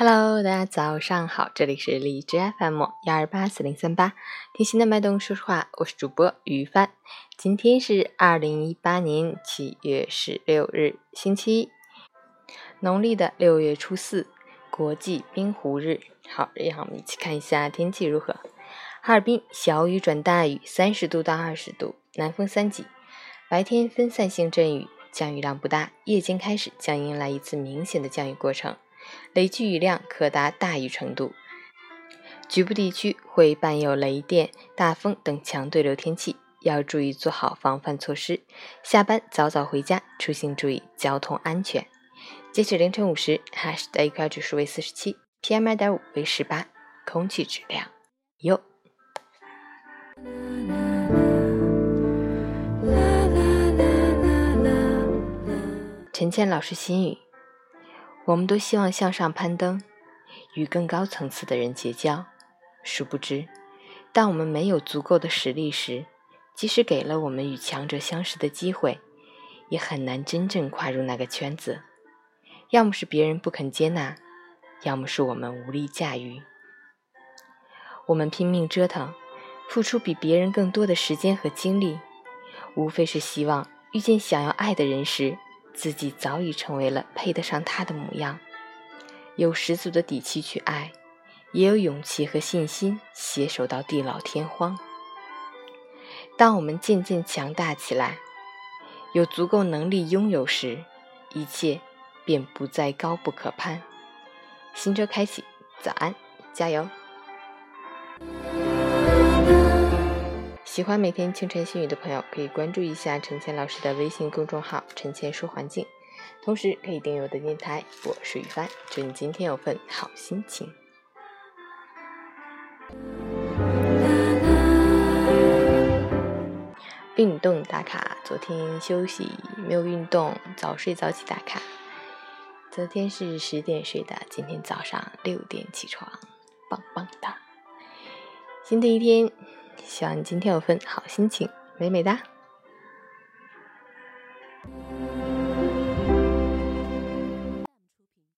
Hello，大家早上好，这里是荔枝 FM 幺二八四零三八，听心的脉动说实话，我是主播于帆。今天是二零一八年七月十六日，星期一，农历的六月初四，国际冰壶日。好，让我们一起看一下天气如何。哈尔滨小雨转大雨，三十度到二十度，南风三级，白天分散性阵雨，降雨量不大，夜间开始将迎来一次明显的降雨过程。累计雨量可达大雨程度，局部地区会伴有雷电、大风等强对流天气，要注意做好防范措施。下班早早回家，出行注意交通安全。截止凌晨五时，Hash 的 AQI 指数为四十七，PM 二点五为十八，空气质量优。陈倩老师心语。我们都希望向上攀登，与更高层次的人结交。殊不知，当我们没有足够的实力时，即使给了我们与强者相识的机会，也很难真正跨入那个圈子。要么是别人不肯接纳，要么是我们无力驾驭。我们拼命折腾，付出比别人更多的时间和精力，无非是希望遇见想要爱的人时。自己早已成为了配得上他的模样，有十足的底气去爱，也有勇气和信心携手到地老天荒。当我们渐渐强大起来，有足够能力拥有时，一切便不再高不可攀。新车开启，早安，加油！喜欢每天清晨心语的朋友，可以关注一下陈倩老师的微信公众号“陈倩说环境”，同时可以订阅我的电台。我是雨帆，祝你今天有份好心情。运动打卡，昨天休息没有运动，早睡早起打卡。昨天是十点睡的，今天早上六点起床，棒棒哒。新的一天。希望你今天有份好心情美美哒。